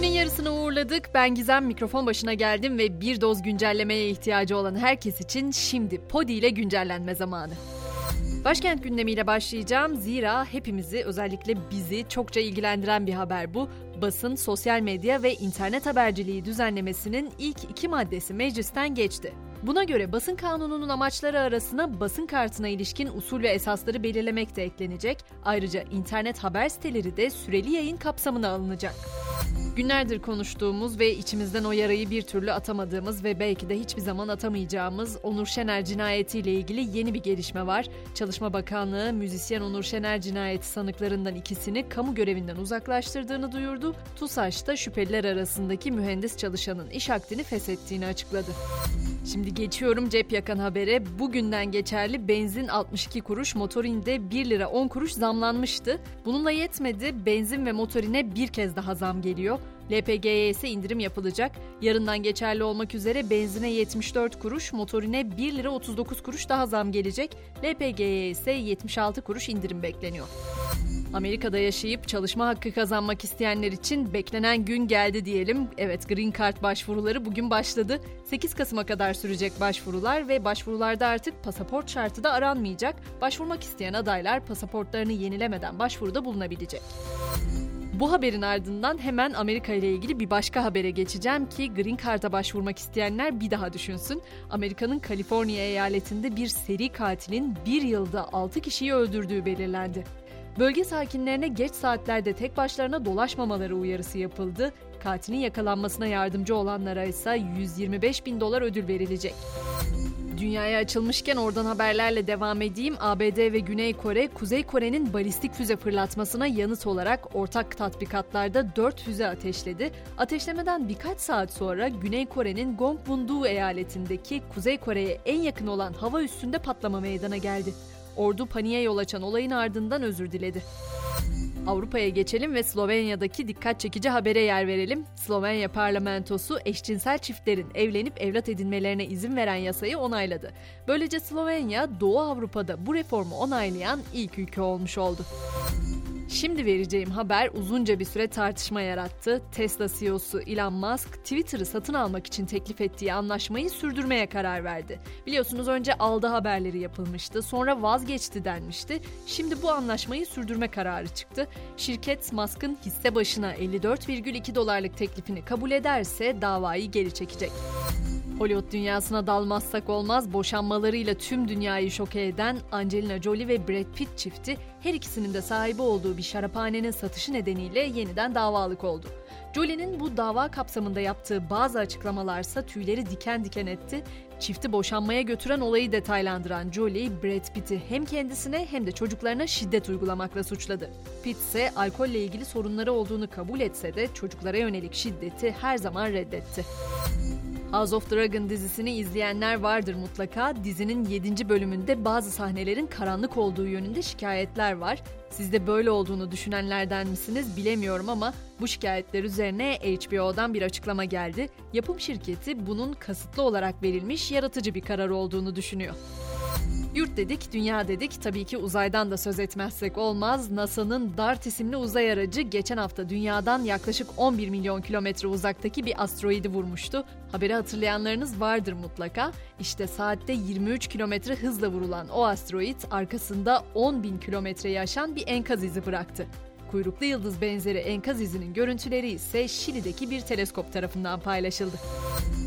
Günün yarısını uğurladık. Ben Gizem mikrofon başına geldim ve bir doz güncellemeye ihtiyacı olan herkes için şimdi Podi ile güncellenme zamanı. Başkent gündemiyle başlayacağım. Zira hepimizi özellikle bizi çokça ilgilendiren bir haber bu. Basın, sosyal medya ve internet haberciliği düzenlemesinin ilk iki maddesi meclisten geçti. Buna göre basın kanununun amaçları arasına basın kartına ilişkin usul ve esasları belirlemek de eklenecek. Ayrıca internet haber siteleri de süreli yayın kapsamına alınacak. Günlerdir konuştuğumuz ve içimizden o yarayı bir türlü atamadığımız ve belki de hiçbir zaman atamayacağımız Onur Şener cinayetiyle ilgili yeni bir gelişme var. Çalışma Bakanlığı müzisyen Onur Şener cinayeti sanıklarından ikisini kamu görevinden uzaklaştırdığını duyurdu. TUSAŞ da şüpheliler arasındaki mühendis çalışanın iş akdini feshettiğini açıkladı. Şimdi geçiyorum cep yakan habere. Bugünden geçerli benzin 62 kuruş, motorinde 1 lira 10 kuruş zamlanmıştı. Bununla yetmedi. Benzin ve motorine bir kez daha zam geliyor. LPG'ye ise indirim yapılacak. Yarından geçerli olmak üzere benzine 74 kuruş, motorine 1 lira 39 kuruş daha zam gelecek. LPG'ye ise 76 kuruş indirim bekleniyor. Amerika'da yaşayıp çalışma hakkı kazanmak isteyenler için beklenen gün geldi diyelim. Evet Green Card başvuruları bugün başladı. 8 Kasım'a kadar sürecek başvurular ve başvurularda artık pasaport şartı da aranmayacak. Başvurmak isteyen adaylar pasaportlarını yenilemeden başvuruda bulunabilecek. Bu haberin ardından hemen Amerika ile ilgili bir başka habere geçeceğim ki Green Card'a başvurmak isteyenler bir daha düşünsün. Amerika'nın Kaliforniya eyaletinde bir seri katilin bir yılda 6 kişiyi öldürdüğü belirlendi. Bölge sakinlerine geç saatlerde tek başlarına dolaşmamaları uyarısı yapıldı. Katilin yakalanmasına yardımcı olanlara ise 125 bin dolar ödül verilecek. Dünyaya açılmışken oradan haberlerle devam edeyim. ABD ve Güney Kore, Kuzey Kore'nin balistik füze fırlatmasına yanıt olarak ortak tatbikatlarda 4 füze ateşledi. Ateşlemeden birkaç saat sonra Güney Kore'nin Gongwon-do eyaletindeki Kuzey Kore'ye en yakın olan hava üssünde patlama meydana geldi. Ordu paniğe yol açan olayın ardından özür diledi. Avrupa'ya geçelim ve Slovenya'daki dikkat çekici habere yer verelim. Slovenya parlamentosu eşcinsel çiftlerin evlenip evlat edinmelerine izin veren yasayı onayladı. Böylece Slovenya Doğu Avrupa'da bu reformu onaylayan ilk ülke olmuş oldu. Şimdi vereceğim haber uzunca bir süre tartışma yarattı. Tesla CEO'su Elon Musk Twitter'ı satın almak için teklif ettiği anlaşmayı sürdürmeye karar verdi. Biliyorsunuz önce aldı haberleri yapılmıştı, sonra vazgeçti denmişti. Şimdi bu anlaşmayı sürdürme kararı çıktı. Şirket Musk'ın hisse başına 54,2 dolarlık teklifini kabul ederse davayı geri çekecek. Hollywood dünyasına dalmazsak olmaz boşanmalarıyla tüm dünyayı şoke eden Angelina Jolie ve Brad Pitt çifti her ikisinin de sahibi olduğu bir şaraphanenin satışı nedeniyle yeniden davalık oldu. Jolie'nin bu dava kapsamında yaptığı bazı açıklamalarsa tüyleri diken diken etti. Çifti boşanmaya götüren olayı detaylandıran Jolie, Brad Pitt'i hem kendisine hem de çocuklarına şiddet uygulamakla suçladı. Pitt ise alkolle ilgili sorunları olduğunu kabul etse de çocuklara yönelik şiddeti her zaman reddetti. House of Dragon dizisini izleyenler vardır mutlaka. Dizinin 7. bölümünde bazı sahnelerin karanlık olduğu yönünde şikayetler var. Siz de böyle olduğunu düşünenlerden misiniz bilemiyorum ama bu şikayetler üzerine HBO'dan bir açıklama geldi. Yapım şirketi bunun kasıtlı olarak verilmiş yaratıcı bir karar olduğunu düşünüyor. Yurt dedik, dünya dedik. Tabii ki uzaydan da söz etmezsek olmaz. NASA'nın DART isimli uzay aracı geçen hafta dünyadan yaklaşık 11 milyon kilometre uzaktaki bir asteroidi vurmuştu. Haberi hatırlayanlarınız vardır mutlaka. İşte saatte 23 kilometre hızla vurulan o asteroid arkasında 10 bin kilometreyi aşan bir enkaz izi bıraktı. Kuyruklu yıldız benzeri enkaz izinin görüntüleri ise Şili'deki bir teleskop tarafından paylaşıldı.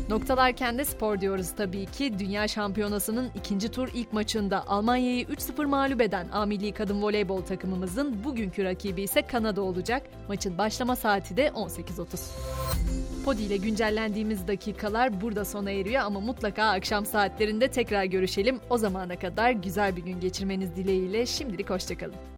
Noktalarken de spor diyoruz tabii ki. Dünya Şampiyonası'nın ikinci tur ilk maçında Almanya'yı 3-0 mağlup eden A kadın voleybol takımımızın bugünkü rakibi ise Kanada olacak. Maçın başlama saati de 18.30. Podi ile güncellendiğimiz dakikalar burada sona eriyor ama mutlaka akşam saatlerinde tekrar görüşelim. O zamana kadar güzel bir gün geçirmeniz dileğiyle şimdilik hoşçakalın.